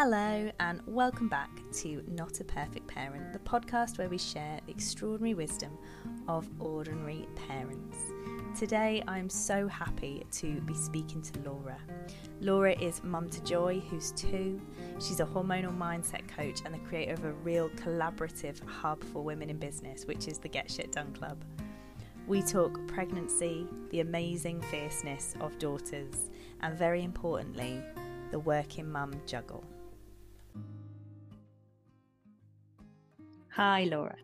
Hello, and welcome back to Not a Perfect Parent, the podcast where we share the extraordinary wisdom of ordinary parents. Today, I'm so happy to be speaking to Laura. Laura is mum to Joy, who's two. She's a hormonal mindset coach and the creator of a real collaborative hub for women in business, which is the Get Shit Done Club. We talk pregnancy, the amazing fierceness of daughters, and very importantly, the working mum juggle. Hi, Laura.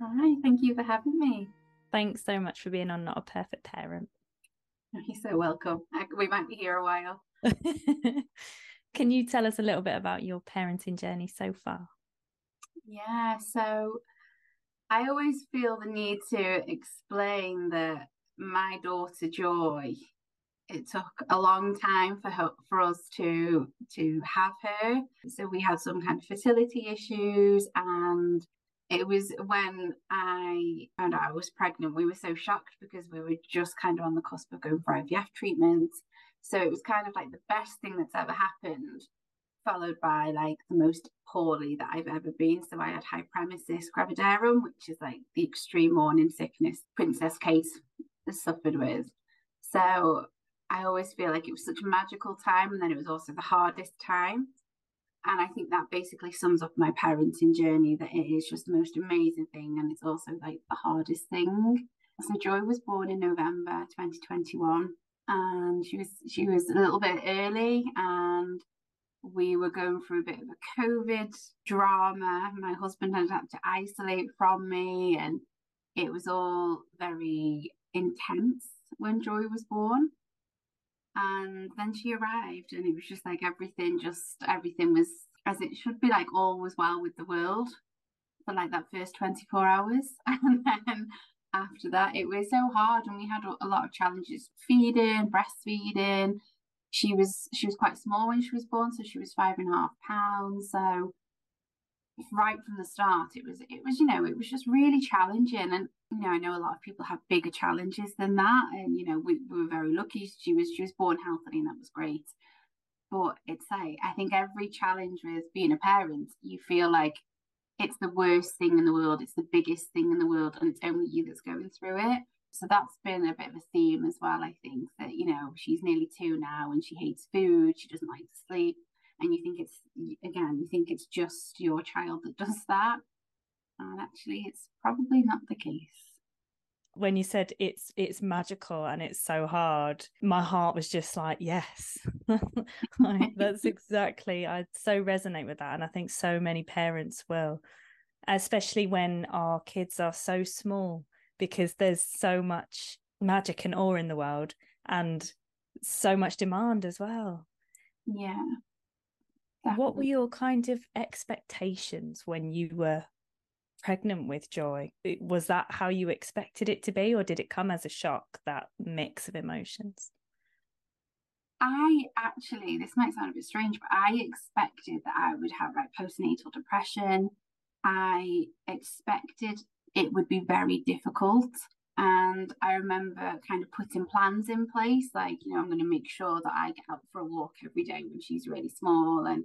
Hi, thank you for having me. Thanks so much for being on Not a Perfect Parent. You're so welcome. We might be here a while. Can you tell us a little bit about your parenting journey so far? Yeah, so I always feel the need to explain that my daughter Joy it took a long time for her, for us to to have her. So we had some kind of fertility issues, and it was when I found out I was pregnant. We were so shocked because we were just kind of on the cusp of going for IVF treatment. So it was kind of like the best thing that's ever happened, followed by like the most poorly that I've ever been. So I had hyperemesis gravidarum, which is like the extreme morning sickness Princess Kate suffered with. So I always feel like it was such a magical time, and then it was also the hardest time. And I think that basically sums up my parenting journey that it is just the most amazing thing, and it's also like the hardest thing. So Joy was born in November 2021, and she was she was a little bit early, and we were going through a bit of a COVID drama. My husband had had to isolate from me, and it was all very intense when Joy was born and then she arrived and it was just like everything just everything was as it should be like all was well with the world for like that first 24 hours. And then after that it was so hard and we had a lot of challenges feeding breastfeeding. She was she was quite small when she was born so she was five and a half pounds so right from the start it was it was you know it was just really challenging. And you know i know a lot of people have bigger challenges than that. And you know we, we were very lucky. She was she was born healthy and that was great. But it's like i think every challenge with being a parent you feel like it's the worst thing in the world. It's the biggest thing in the world and it's only you that's going through it. So that's been a bit of a theme as well i think that you know she's nearly two now and she hates food. She doesn't like to sleep and you think it's again you think it's just your child that does that and actually it's probably not the case. When you said it's it's magical and it's so hard my heart was just like yes. Like, that's exactly i so resonate with that and i think so many parents will especially when our kids are so small because there's so much magic and awe in the world and so much demand as well. Yeah what were your kind of expectations when you were pregnant with joy? Was that how you expected it to be, or did it come as a shock, that mix of emotions? I actually, this might sound a bit strange, but I expected that I would have like postnatal depression. I expected it would be very difficult. And I remember kind of putting plans in place, like, you know, I'm going to make sure that I get out for a walk every day when she's really small. And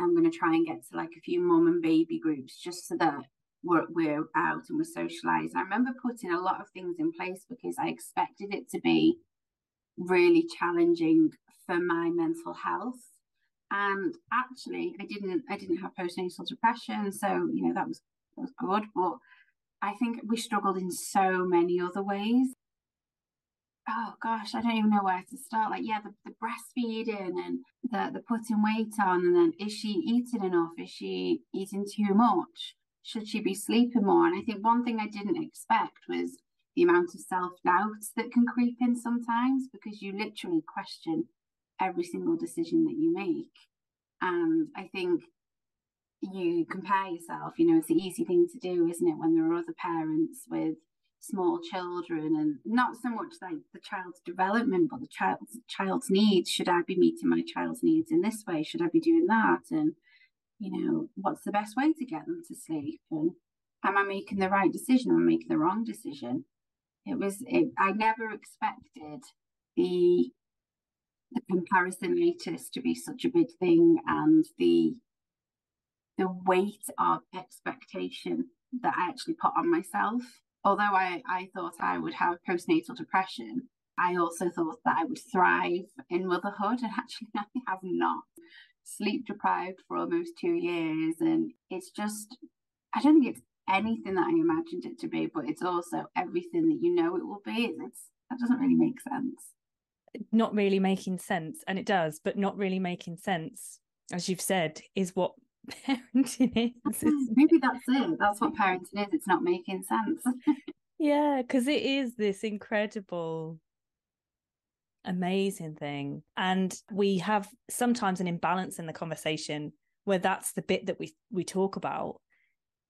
I'm going to try and get to like a few mom and baby groups just so that we're, we're out and we're socialized. I remember putting a lot of things in place because I expected it to be really challenging for my mental health. And actually, I didn't. I didn't have postnatal depression, so you know that was that was good. But I think we struggled in so many other ways. Oh gosh, I don't even know where to start. Like, yeah, the, the breastfeeding and the the putting weight on, and then is she eating enough? Is she eating too much? should she be sleeping more? And I think one thing I didn't expect was the amount of self doubt that can creep in sometimes because you literally question every single decision that you make. And I think you compare yourself, you know, it's the easy thing to do, isn't it, when there are other parents with small children and not so much like the child's development but the child's child's needs should i be meeting my child's needs in this way should i be doing that and you know, what's the best way to get them to sleep? And am I making the right decision? Am I making the wrong decision? It was, it, I never expected the the comparisonitis to be such a big thing and the the weight of expectation that I actually put on myself. Although I, I thought I would have postnatal depression, I also thought that I would thrive in motherhood, and actually, I have not. Sleep deprived for almost two years, and it's just, I don't think it's anything that I imagined it to be, but it's also everything that you know it will be. It's, that doesn't really make sense. Not really making sense, and it does, but not really making sense, as you've said, is what parenting is. Maybe that's it. That's what parenting is. It's not making sense. yeah, because it is this incredible amazing thing. And we have sometimes an imbalance in the conversation where that's the bit that we we talk about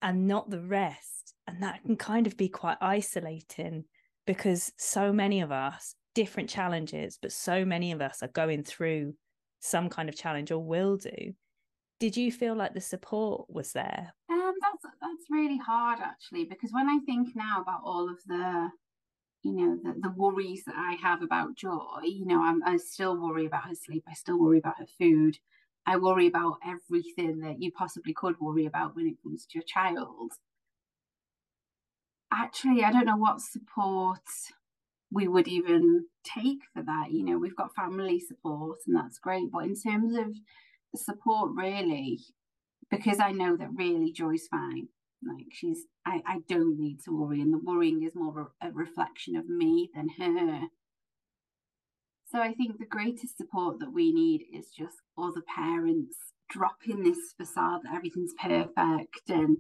and not the rest. And that can kind of be quite isolating because so many of us, different challenges, but so many of us are going through some kind of challenge or will do. Did you feel like the support was there? Um, that's that's really hard actually, because when I think now about all of the you know the, the worries that i have about joy you know I'm, i still worry about her sleep i still worry about her food i worry about everything that you possibly could worry about when it comes to your child actually i don't know what support we would even take for that you know we've got family support and that's great but in terms of support really because i know that really joy's fine like she's, I, I don't need to worry, and the worrying is more a, reflection of me than her. So I think the greatest support that we need is just other parents dropping this facade that everything's perfect and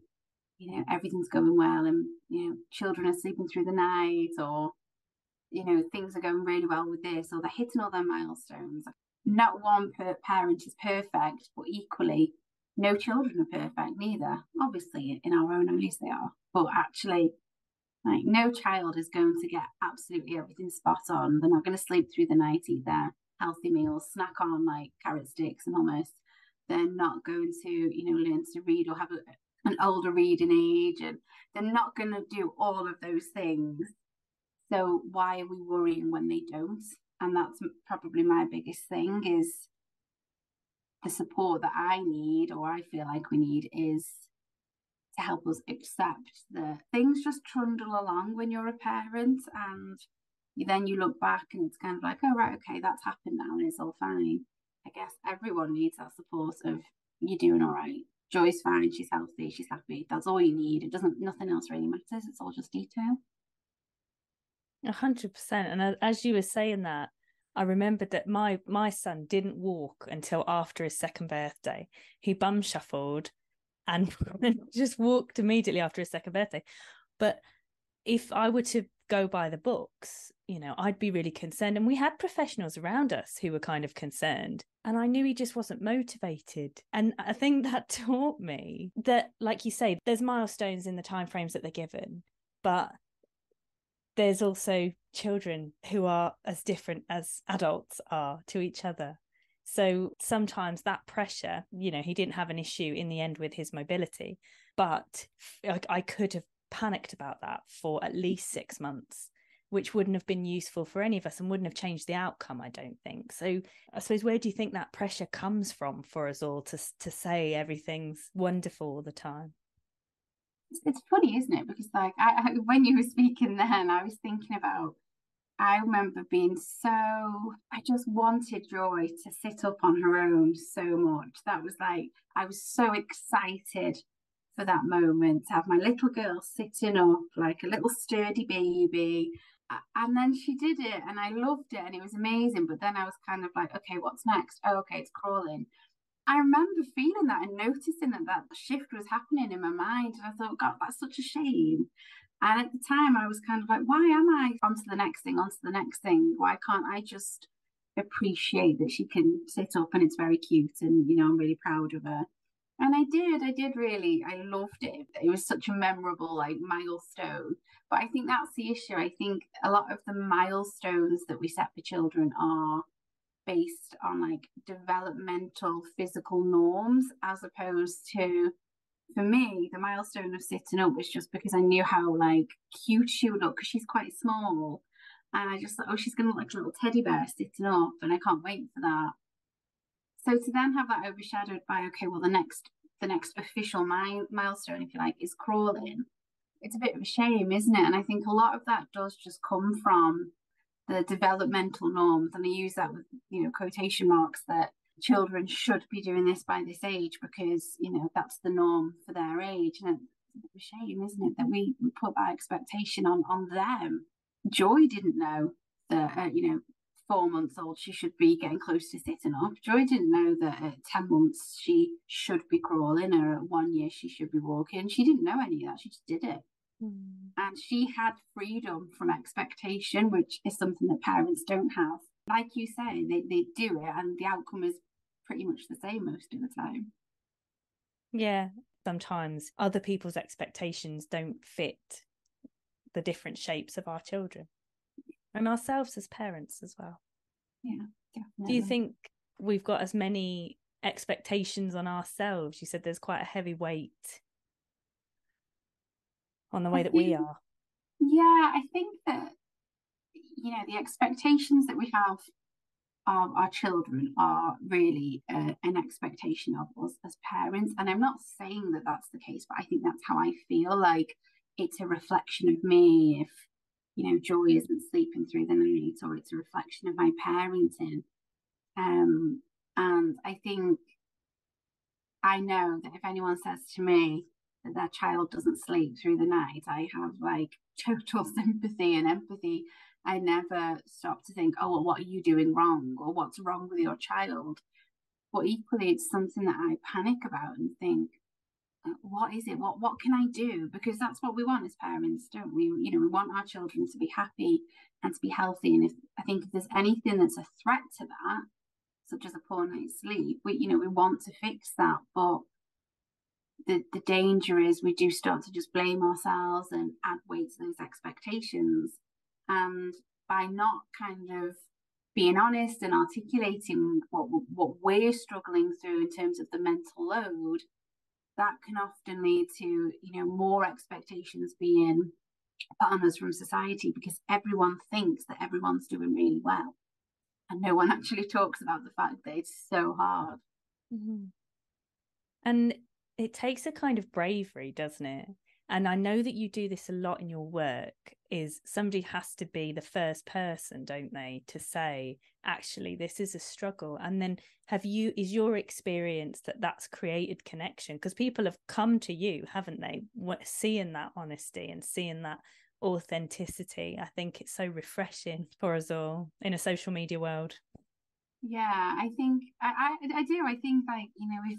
you know everything's going well and you know children are sleeping through the night or you know things are going really well with this or they're hitting all their milestones not one per parent is perfect but equally no children are perfect neither. Obviously, in our own eyes they are, but actually, like no child is going to get absolutely everything spot on. They're not going to sleep through the night, either. healthy meals, snack on like carrot sticks and hummus. They're not going to, you know, learn to read or have a, an older reading age, and they're not going to do all of those things. So why are we worrying when they don't? And that's probably my biggest thing is the support that I need or I feel like we need is to help us accept that things just trundle along when you're a parent and then you look back and it's kind of like, oh right, okay, that's happened now and it's all fine. I guess everyone needs that support of you're doing all right. Joy's fine, she's healthy, she's happy. That's all you need. It doesn't nothing else really matters. It's all just detail. A hundred percent. And as you were saying that, I remembered that my my son didn't walk until after his second birthday. He bum shuffled and just walked immediately after his second birthday. But if I were to go by the books, you know, I'd be really concerned. And we had professionals around us who were kind of concerned. And I knew he just wasn't motivated. And I think that taught me that, like you say, there's milestones in the timeframes that they're given, but there's also children who are as different as adults are to each other. So sometimes that pressure, you know, he didn't have an issue in the end with his mobility, but I, I could have panicked about that for at least six months, which wouldn't have been useful for any of us and wouldn't have changed the outcome, I don't think. So I suppose where do you think that pressure comes from for us all to to say everything's wonderful all the time? It's funny, isn't it? Because like I, I, when you were speaking then, I was thinking about. I remember being so. I just wanted Joy to sit up on her own so much. That was like I was so excited for that moment to have my little girl sitting up like a little sturdy baby. And then she did it, and I loved it, and it was amazing. But then I was kind of like, okay, what's next? Oh, okay, it's crawling. I remember feeling that and noticing that that shift was happening in my mind. And I thought, God, that's such a shame. And at the time, I was kind of like, why am I on to the next thing, on to the next thing? Why can't I just appreciate that she can sit up and it's very cute and, you know, I'm really proud of her. And I did, I did really, I loved it. It was such a memorable, like, milestone. But I think that's the issue. I think a lot of the milestones that we set for children are based on like developmental physical norms as opposed to for me the milestone of sitting up was just because i knew how like cute she would look because she's quite small And I just thought, oh, she's to look like a little teddy bear sitting up, and I can't wait for that. So to then have that overshadowed by, okay, well, the next the next official mi- milestone, if you like, is crawling. It's a bit of a shame, isn't it? And I think a lot of that does just come from the developmental norms, and I use that with you know quotation marks that children should be doing this by this age because you know that's the norm for their age, and it's a shame, isn't it, that we, put that expectation on on them. Joy didn't know that uh, you know four months old she should be getting close to sitting up. Joy didn't know that at ten months she should be crawling, or at one year she should be walking. She didn't know any of that. She just did it. Mm. And she had freedom from expectation, which is something that parents don't have. Like you say, they, they do it and the outcome is pretty much the same most of the time. Yeah. Sometimes other people's expectations don't fit the different shapes of our children and ourselves as parents as well. Yeah, definitely. Do you think we've got as many expectations on ourselves? You said there's quite a heavy weight on the way I that think, we are. Yeah, I think that you know the expectations that we have of our children are really uh, an expectation of us as parents, and I'm not saying that that's the case, but I think that's how I feel. Like it's a reflection of me if you know joy isn't sleeping through the night, or it's a reflection of my parenting. Um, and I think I know that if anyone says to me, that their child doesn't sleep through the night, I have like total sympathy and empathy. I never stop to think, oh, well, what are you doing wrong? Or what's wrong with your child? But equally, it's something that I panic about and think, uh, what is it? What what can I do? Because that's what we want as parents, don't we? You know, we want our children to be happy and to be healthy. And if I think if there's anything that's a threat to that, such as a poor night's sleep, we you know we want to fix that. But the, the danger is we do start to just blame ourselves and add weight to those expectations. And by not kind of being honest and articulating what what we're struggling through in terms of the mental load, that can often lead to you know more expectations being put on us from society because everyone thinks that everyone's doing really well, and no one actually talks about the fact that it's so hard. Mm-hmm. And it takes a kind of bravery, doesn't it? And I know that you do this a lot in your work is somebody has to be the first person, don't they, to say, actually, this is a struggle. And then have you, is your experience that that's created connection? Because people have come to you, haven't they? Seeing that honesty and seeing that authenticity. I think it's so refreshing for us all in a social media world. Yeah, I think I, I, I do. I think like, you know, if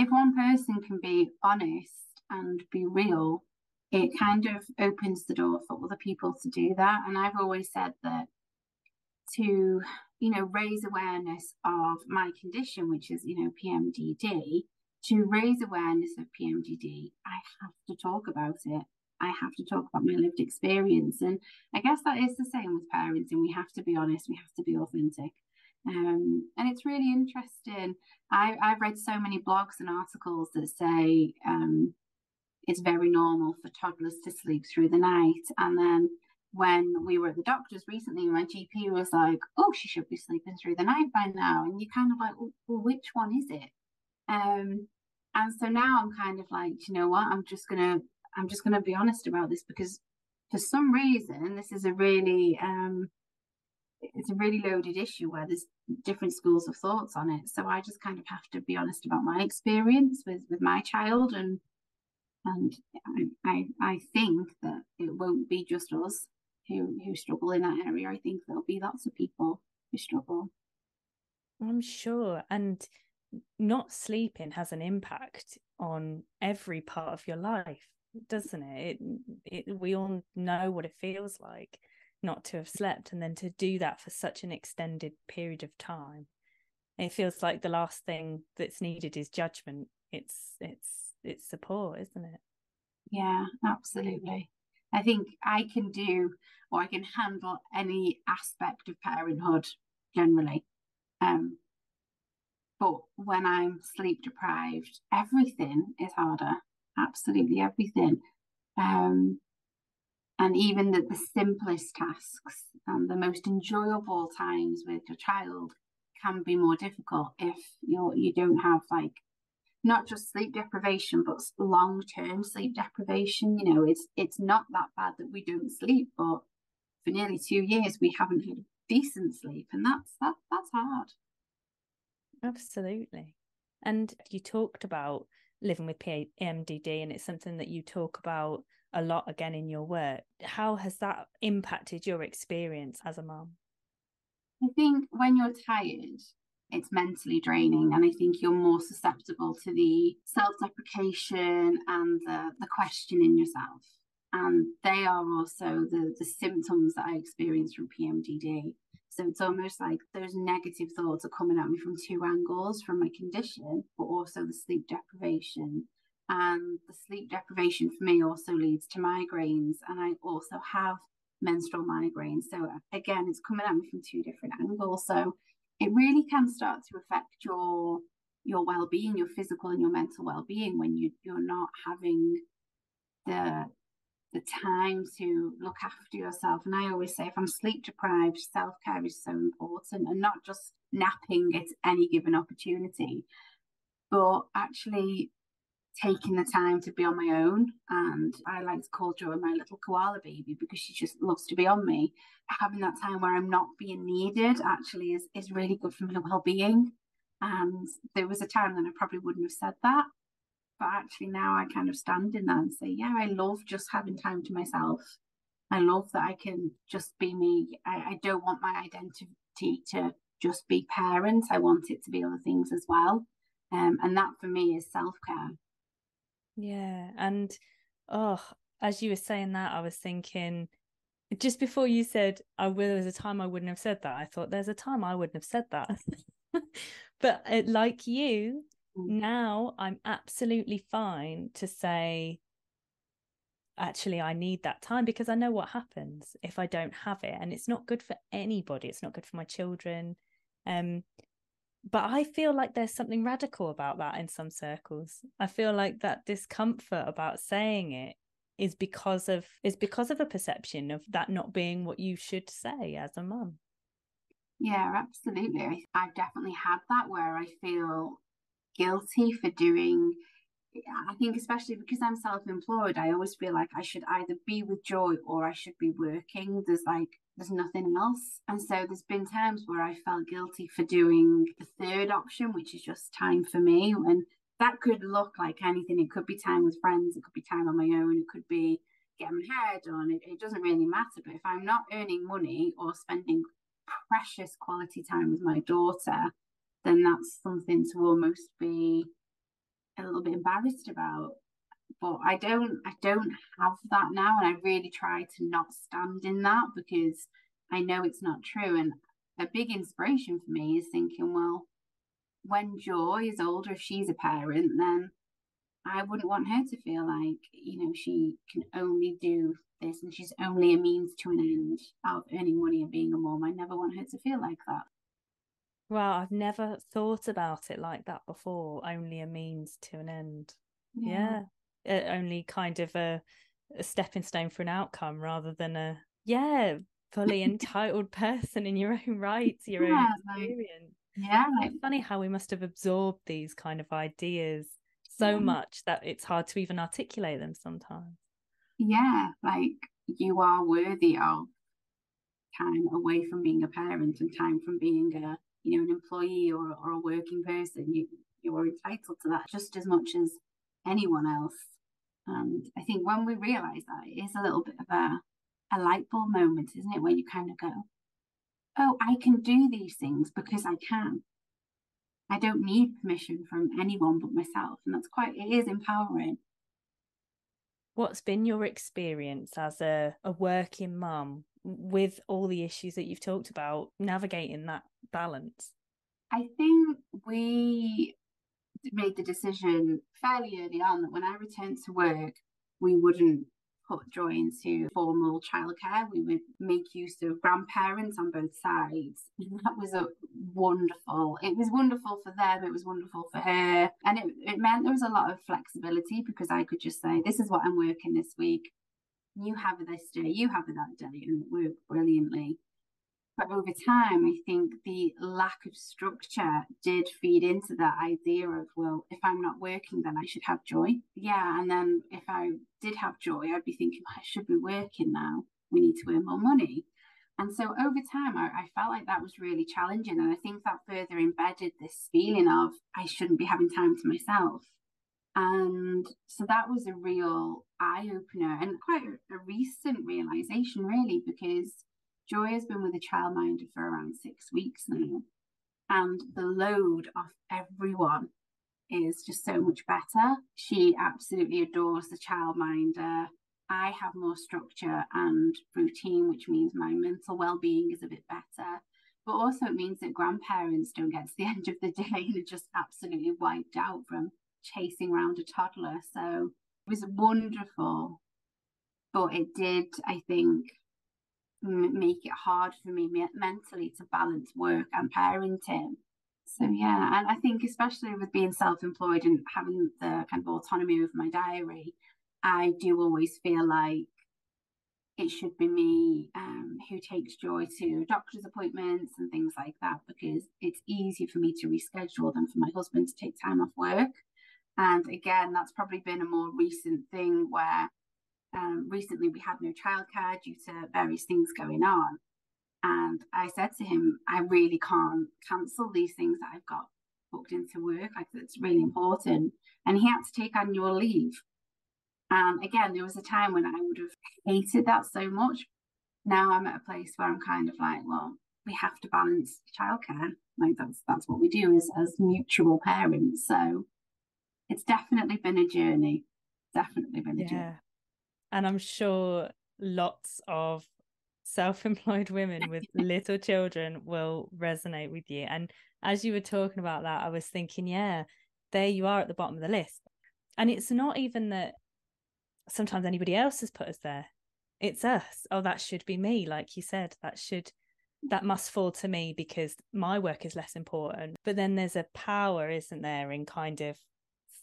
if one person can be honest and be real, it kind of opens the door for other people to do that. And I've always said that to, you know, raise awareness of my condition, which is, you know, PMDD, to raise awareness of PMDD, I have to talk about it. I have to talk about my lived experience. And I guess that is the same with parenting. We have to be honest, we have to be authentic. Um, and it's really interesting. I, I've read so many blogs and articles that say um, it's very normal for toddlers to sleep through the night. And then when we were at the doctor's recently, my GP was like, "Oh, she should be sleeping through the night by now," and you're kind of like, "Well, which one is it?" Um, and so now I'm kind of like, you know what? I'm just gonna, I'm just gonna be honest about this because for some reason, this is a really um, it's a really loaded issue where there's different schools of thoughts on it. So I just kind of have to be honest about my experience with with my child, and and I I, I think that it won't be just us who who struggle in that area. I think there'll be lots of people who struggle. I'm sure, and not sleeping has an impact on every part of your life, doesn't it? it, it we all know what it feels like not to have slept and then to do that for such an extended period of time. It feels like the last thing that's needed is judgment. It's it's it's support isn't it? Yeah absolutely. I think i can do or i can handle any aspect of parenthood generally um but when i'm sleep deprived everything is harder. Absolutely everything. Um And even the, the simplest tasks and the most enjoyable times with your child can be more difficult if you're you don't have like not just sleep deprivation but long term sleep deprivation. You know it's it's not that bad that we don't sleep but for nearly two years we haven't had decent sleep and that's that that's hard. Absolutely. And you talked about living with PMDD and it's something that you talk about a lot again in your work how has that impacted your experience as a mom I think when you're tired, it's mentally draining, and I think you're more susceptible to the self deprecation and the, the questioning yourself. And they are also the, the symptoms that I experience from PMDD. So it's almost like those negative thoughts are coming at me from two angles from my condition, but also the sleep deprivation. And the sleep deprivation for me also leads to migraines. And I also have menstrual migraines. So again, it's coming at me from two different angles. So it really can start to affect your your well-being, your physical and your mental well-being when you you're not having the the time to look after yourself. And I always say if I'm sleep deprived, self-care is so important and not just napping at any given opportunity, but actually taking the time to be on my own. And I like to call Joy my little koala baby because she just loves to be on me. Having that time where I'm not being needed actually is, is really good for my well being. And there was a time when I probably wouldn't have said that. But actually, now I kind of stand in that and say, yeah, I love just having time to myself. I love that I can just be me. I, I don't want my identity to just be parent. I want it to be other things as well. Um, and that for me is self care. Yeah. And oh, as you were saying that, I was thinking just before you said, I will, there's a time I wouldn't have said that. I thought there's a time I wouldn't have said that. but it, like you, mm. now I'm absolutely fine to say, actually, I need that time because I know what happens if I don't have it. And it's not good for anybody. It's not good for my children. Um, but I feel like there's something radical about that in some circles. I feel like that discomfort about saying it is because of is because of a perception of that not being what you should say as a mum. Yeah, absolutely. I've definitely had that where I feel guilty for doing I think especially because I'm self-employed, I always feel like I should either be with joy or I should be working. There's like there's nothing else. And so there's been times where I felt guilty for doing the third option, which is just time for me. And that could look like anything. It could be time with friends, it could be time on my own, it could be getting my hair done. It, it doesn't really matter. But if I'm not earning money or spending precious quality time with my daughter, then that's something to almost be a little bit embarrassed about but I don't I don't have that now and I really try to not stand in that because I know it's not true and a big inspiration for me is thinking well when Joy is older if she's a parent then I wouldn't want her to feel like you know she can only do this and she's only a means to an end of earning money and being a mom I never want her to feel like that Wow, I've never thought about it like that before. Only a means to an end. Yeah. yeah only kind of a, a stepping stone for an outcome rather than a yeah fully entitled person in your own rights your yeah, own experience. like, yeah. It's funny how we must have absorbed these kind of ideas so yeah. much that it's hard to even articulate them sometimes. Yeah like you are worthy of time away from being a parent and time from being a you know an employee or, or a working person. You you are entitled to that just as much as anyone else and I think when we realize that, it is a little bit of a, a light bulb moment, isn't it? Where you kind of go, oh, I can do these things because I can. I don't need permission from anyone but myself. And that's quite, it is empowering. What's been your experience as a, a working mum with all the issues that you've talked about, navigating that balance? I think we made the decision fairly early on that when I returned to work, we wouldn't put Joy into formal childcare. We would make use of grandparents on both sides. that was a wonderful. It was wonderful for them. It was wonderful for her, and it, it meant there was a lot of flexibility because I could just say, "This is what I'm working this week. You have this day, you have that day, and it worked brilliantly. But over time, I think the lack of structure did feed into that idea of, well, if I'm not working, then I should have joy. Yeah. And then if I did have joy, I'd be thinking, I should be working now. We need to earn more money. And so over time, I, I, felt like that was really challenging. And I think that further embedded this feeling of I shouldn't be having time to myself. And so that was a real eye opener and quite a, a recent realization, really, because Joy has been with a childminder for around six weeks now. And the load off everyone is just so much better. She absolutely adores the childminder. I have more structure and routine, which means my mental well being is a bit better. But also, it means that grandparents don't get to the end of the day and are just absolutely wiped out from chasing around a toddler. So it was wonderful. But it did, I think, m- make it hard for me me- mentally to balance work and parenting. So yeah, and I think especially with being self-employed and having the kind of autonomy over my diary, I do always feel like it should be me um, who takes joy to doctor's appointments and things like that because it's easy for me to reschedule than for my husband to take time off work. And again, that's probably been a more recent thing where um, recently we had no childcare due to various things going on. And I said to him, I really can't cancel these things that I've got booked into work. Like it's really important. And he had to take annual leave and again, there was a time when I would have hated that so much. Now I'm at a place where I'm kind of like, well, we have to balance childcare. Like that's that's what we do as as mutual parents. So it's definitely been a journey. Definitely been a yeah. journey. And I'm sure lots of self-employed women with little children will resonate with you. And as you were talking about that, I was thinking, yeah, there you are at the bottom of the list. And it's not even that sometimes anybody else has put us there. It's us. Oh, that should be me. Like you said, that should, that must fall to me because my work is less important. But then there's a power, isn't there, in kind of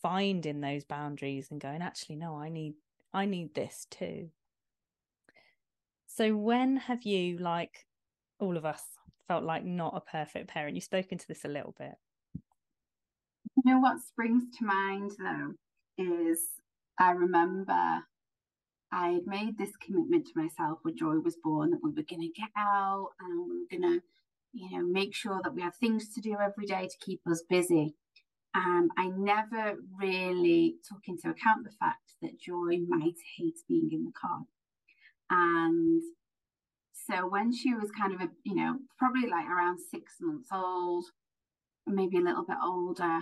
finding those boundaries and going, actually, no, I need, I need this too. So when have you, like all of us, felt like not a perfect parent? You've spoken to this a little bit. You know what springs to mind though is I remember I had made this commitment to myself when Joy was born that we were going to get out and we were going to, you know, make sure that we have things to do every day to keep us busy. Um, I never really took into account the fact that Joy might hate being in the car. And so when she was kind of a, you know, probably like around six months old, maybe a little bit older,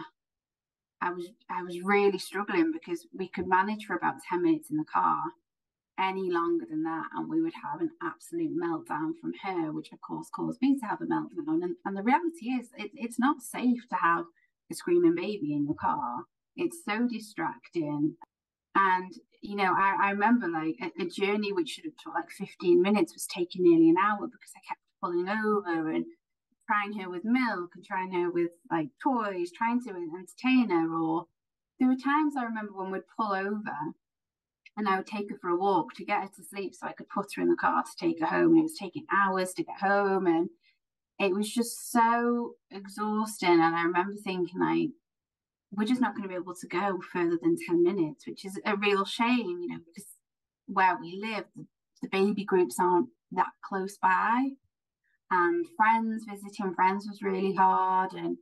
I was I was really struggling because we could manage for about 10 minutes in the car any longer than that and we would have an absolute meltdown from her which of course caused me to have a meltdown and, and the reality is it, it's not safe to have a screaming baby in your car it's so distracting and you know I, I remember like a, a journey which should have took like 15 minutes was taking nearly an hour because I kept pulling over and trying her with milk and trying her with like toys, trying to entertain her. Or there were times I remember when we'd pull over and I would take her for a walk to get her to sleep so I could put her in the car to take her home. And it was taking hours to get home. And it was just so exhausting. And I remember thinking, like, we're just not going to be able to go further than 10 minutes, which is a real shame, you know, because where we live, the, the baby groups aren't that close by and friends visiting friends was really hard and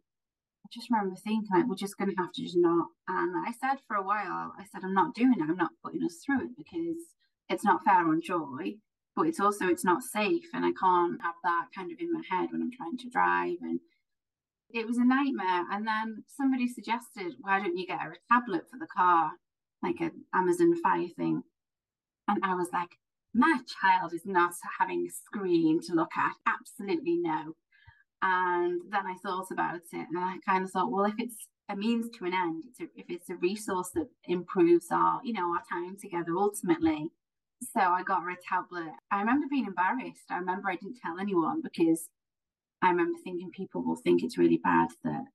I just remember thinking like we're just gonna have to just not and I said for a while I said I'm not doing it I'm not putting us through it because it's not fair on joy but it's also it's not safe and I can't have that kind of in my head when I'm trying to drive and it was a nightmare and then somebody suggested why don't you get a tablet for the car like an Amazon Fire thing and I was like my child is not having a screen to look at. Absolutely no. And then I thought about it and I kind of thought, well, if it's a means to an end, it's a, if it's a resource that improves our, you know, our time together ultimately. So I got her a tablet. I remember being embarrassed. I remember I didn't tell anyone because I remember thinking people will think it's really bad that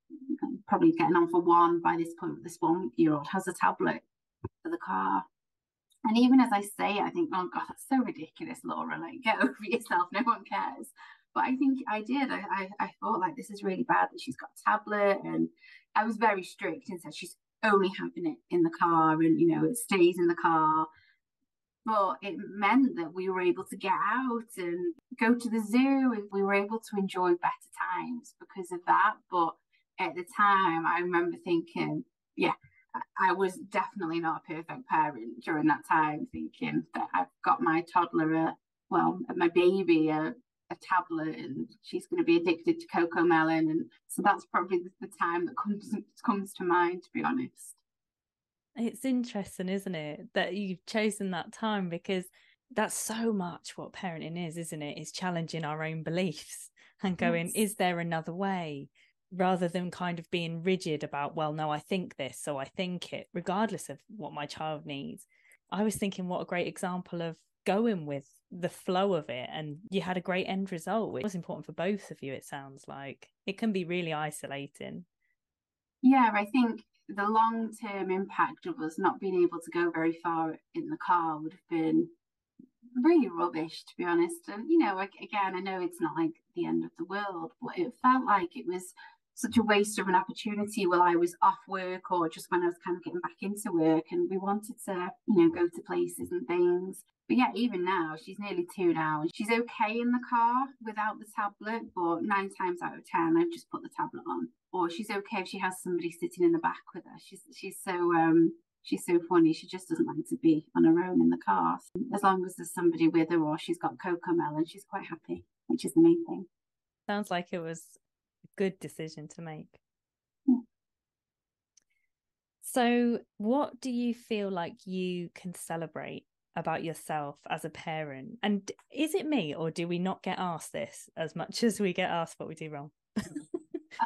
probably getting on for one by this point, this one year old has a tablet for the car. And even as I say it, I think, oh God, that's so ridiculous, Laura. Like, get over yourself. No one cares. But I think I did. I, I, I thought, like, this is really bad that she's got a tablet. And I was very strict and said she's only having it in the car and, you know, it stays in the car. But it meant that we were able to get out and go to the zoo and we were able to enjoy better times because of that. But at the time, I remember thinking, yeah, I was definitely not a perfect parent during that time, thinking that I've got my toddler, a, well, my baby, a, a tablet, and she's going to be addicted to Cocomelon. and so that's probably the time that comes comes to mind, to be honest. It's interesting, isn't it, that you've chosen that time because that's so much what parenting is, isn't it? Is challenging our own beliefs and going, yes. is there another way? rather than kind of being rigid about, well, no, I think this, so I think it, regardless of what my child needs. I was thinking, what a great example of going with the flow of it. And you had a great end result, which was important for both of you, it sounds like. It can be really isolating. Yeah, I think the long term impact of us not being able to go very far in the car would have been really rubbish to be honest and you know again i know it's not like the end of the world but it felt like it was such a waste of an opportunity while I was off work or just when I was kind of getting back into work and we wanted to, you know, go to places and things. But yeah, even now, she's nearly two now and she's okay in the car without the tablet, but nine times out of ten, I've just put the tablet on. Or she's okay if she has somebody sitting in the back with her. She's she's so um she's so funny. She just doesn't like to be on her own in the car. As long as there's somebody with her or she's got Cocomelon, she's quite happy, which is the main thing. Sounds like it was a good decision to make. Hmm. So, what do you feel like you can celebrate about yourself as a parent? And is it me, or do we not get asked this as much as we get asked what we do wrong?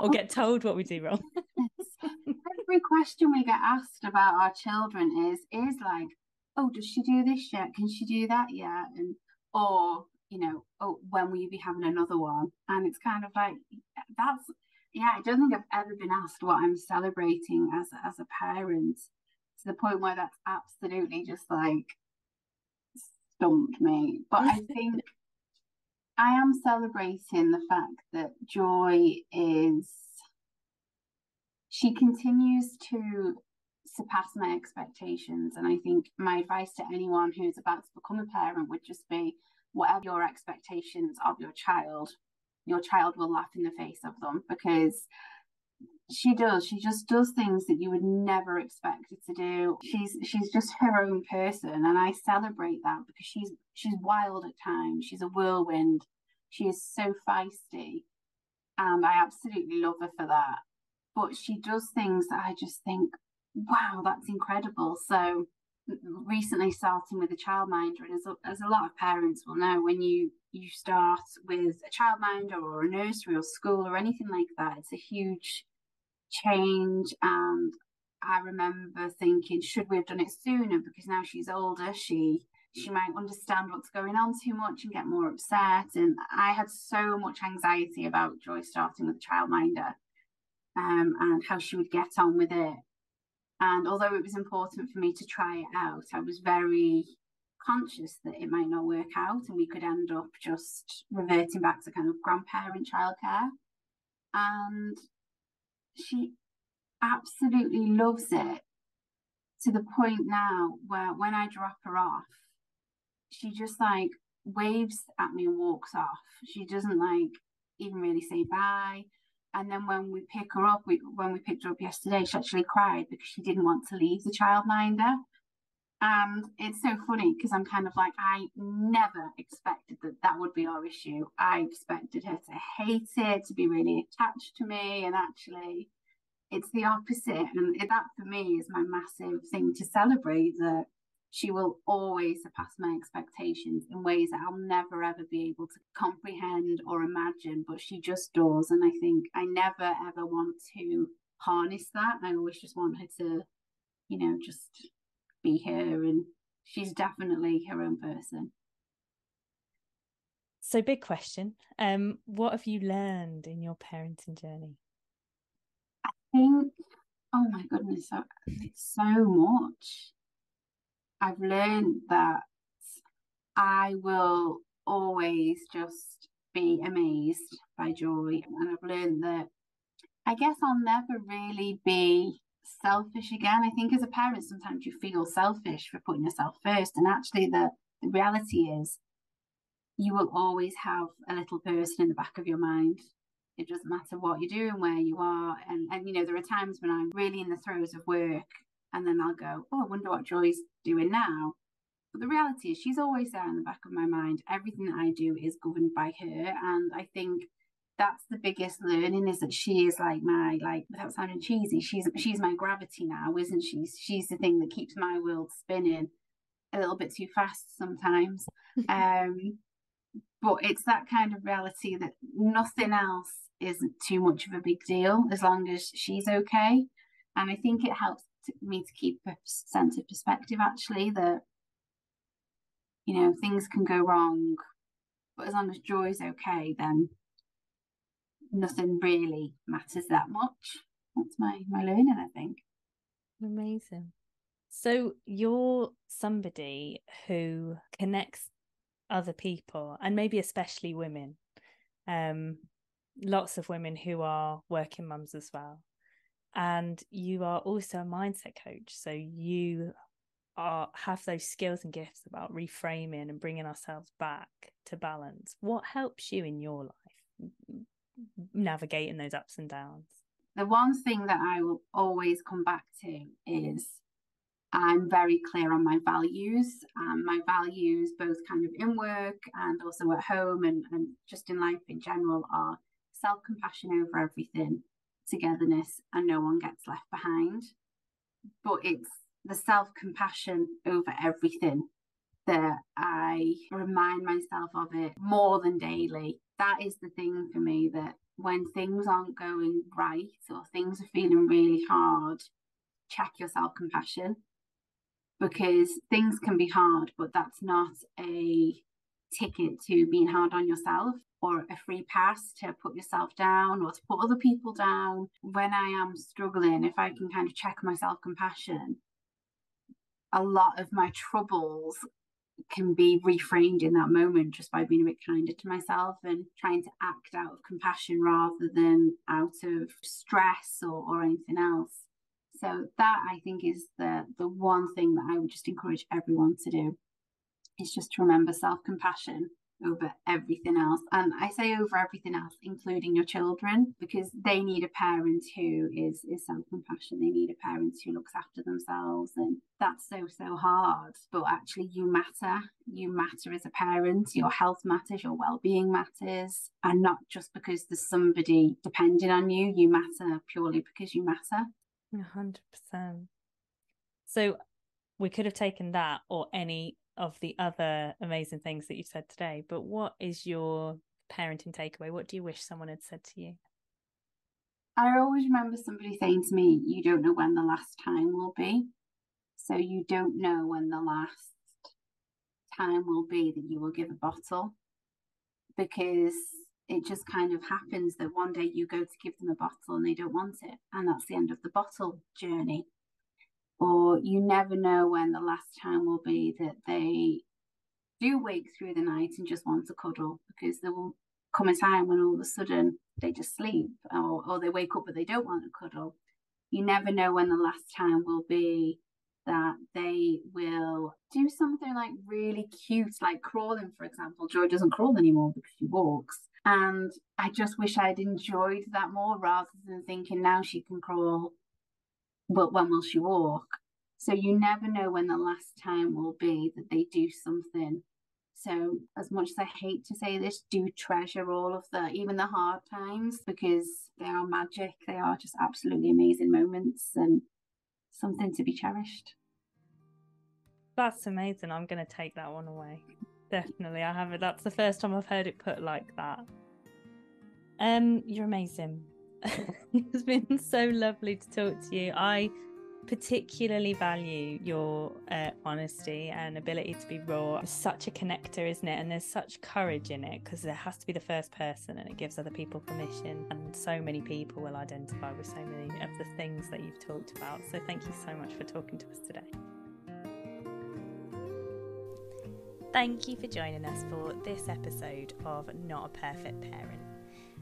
or get told what we do wrong? Every question we get asked about our children is is like, oh, does she do this yet? Can she do that yet? And or you know, oh, when will you be having another one? And it's kind of like that's yeah, I don't think I've ever been asked what I'm celebrating as as a parent to the point where that's absolutely just like stumped me. But I think I am celebrating the fact that Joy is she continues to surpass my expectations. And I think my advice to anyone who's about to become a parent would just be whatever your expectations of your child, your child will laugh in the face of them because she does she just does things that you would never expect her to do. She's she's just her own person and i celebrate that because she's she's wild at times. She's a whirlwind. She is so feisty and i absolutely love her for that. But she does things that i just think wow that's incredible. So recently starting with a childminder and as a, as a lot of parents will know when you you start with a childminder or a nursery or school or anything like that it's a huge change and i remember thinking should we have done it sooner? Because now she's older she she might understand what's going on too much and get more upset and i had so much anxiety about joy starting with a childminder um, and how she would get on with it. And although it was important for me to try it out, I was very conscious that it might not work out and we could end up just reverting back to kind of grandparent childcare. And she absolutely loves it to the point now where when I drop her off, she just like waves at me and walks off. She doesn't like even really say bye. And then when we pick her up, we, when we picked her up yesterday, she actually cried because she didn't want to leave the childminder. And it's so funny because I'm kind of like, I never expected that that would be our issue. I expected her to hate it, to be really attached to me. And actually, it's the opposite. And that for me is my massive thing to celebrate that she will always surpass my expectations in ways that I'll never ever be able to comprehend or imagine, but she just does. And I think I never ever want to harness that. I always just want her to, you know, just be here And she's definitely her own person. So, big question. Um, what have you learned in your parenting journey? I think, oh my goodness, it's so much. I've learned that I will always just be amazed by joy. And I've learned that I guess I'll never really be selfish again. I think as a parent, sometimes you feel selfish for putting yourself first. And actually, the, the reality is you will always have a little person in the back of your mind. It doesn't matter what you're doing, where you are. And, and you know, there are times when I'm really in the throes of work and then I'll go, oh, I wonder what Joy's doing now. But the reality is, she's always there in the back of my mind. Everything that I do is governed by her. And I think that's the biggest learning is that she is like my like without sounding cheesy she's she's my gravity now isn't she? She's the thing that keeps my world spinning a little bit too fast sometimes. Um but it's that kind of reality that nothing else isn't too much of a big deal as long as she's okay. And i think it helps me to keep a sense of perspective actually that you know things can go wrong but as long as joy's okay then nothing really matters that much. That's my my learning i think. Amazing. So you're somebody who connects other people and maybe especially women. Um lots of women who are working mums as well. And you are also a mindset coach. So you are have those skills and gifts about reframing and bringing ourselves back to balance. What helps you in your life navigating those ups and downs the one thing that i will always come back to is I'm very clear on my values. Um, my values, both kind of in work and also at home and, and just in life in general, are self compassion over everything, togetherness, and no one gets left behind. But it's the self compassion over everything that I remind myself of it more than daily. That is the thing for me that when things aren't going right or things are feeling really hard, check your self compassion because things can be hard, but that's not a ticket to being hard on yourself or a free pass to put yourself down or to put other people down. When I am struggling, if I can kind of check my self compassion, a lot of my troubles can be reframed in that moment just by being a bit kinder to myself and trying to act out of compassion rather than out of stress or, or anything else. So that I think is the the one thing that I would just encourage everyone to do is just to remember self-compassion over everything else. And I say over everything else, including your children, because they need a parent who is is self-compassion. They need a parent who looks after themselves. And that's so, so hard. But actually you matter. You matter as a parent. Your health matters, your well-being matters. And not just because there's somebody depending on you, you matter purely because you matter. Hundred percent. So we could have taken that or any of the other amazing things that you've said today, but what is your parenting takeaway? What do you wish someone had said to you? I always remember somebody saying to me, You don't know when the last time will be. So you don't know when the last time will be that you will give a bottle because it just kind of happens that one day you go to give them a bottle and they don't want it, and that's the end of the bottle journey. Or you never know when the last time will be that they do wake through the night and just want to cuddle because there will come a time when all of a sudden they just sleep or, or they wake up but they don't want to cuddle. You never know when the last time will be that they will do something like really cute, like crawling, for example. Joy doesn't crawl anymore because she walks. And I just wish I'd enjoyed that more rather than thinking now she can crawl, but when will she walk? So you never know when the last time will be that they do something. So as much as I hate to say this, do treasure all of the even the hard times because they are magic. They are just absolutely amazing moments and something to be cherished. That's amazing. I'm going to take that one away. Definitely, I have it. That's the first time I've heard it put like that. Um, you're amazing. it's been so lovely to talk to you. I particularly value your uh, honesty and ability to be raw. It's such a connector, isn't it? And there's such courage in it because there has to be the first person and it gives other people permission. And so many people will identify with so many of the things that you've talked about. So thank you so much for talking to us today. Thank you for joining us for this episode of Not a Perfect Parent.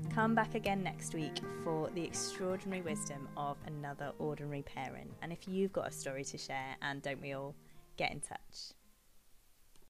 Come back again next week for the extraordinary wisdom of another ordinary parent. And if you've got a story to share, and don't we all, get in touch.